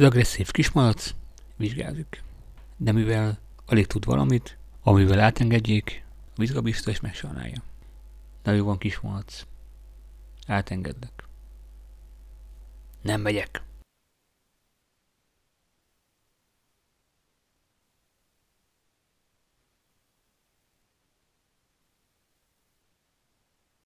Az agresszív kismalac Vizsgáljuk. De mivel alig tud valamit, amivel átengedjék, a vizsgabiztos megsajnálja. Na jó van, kismalac. Átengedlek. Nem megyek.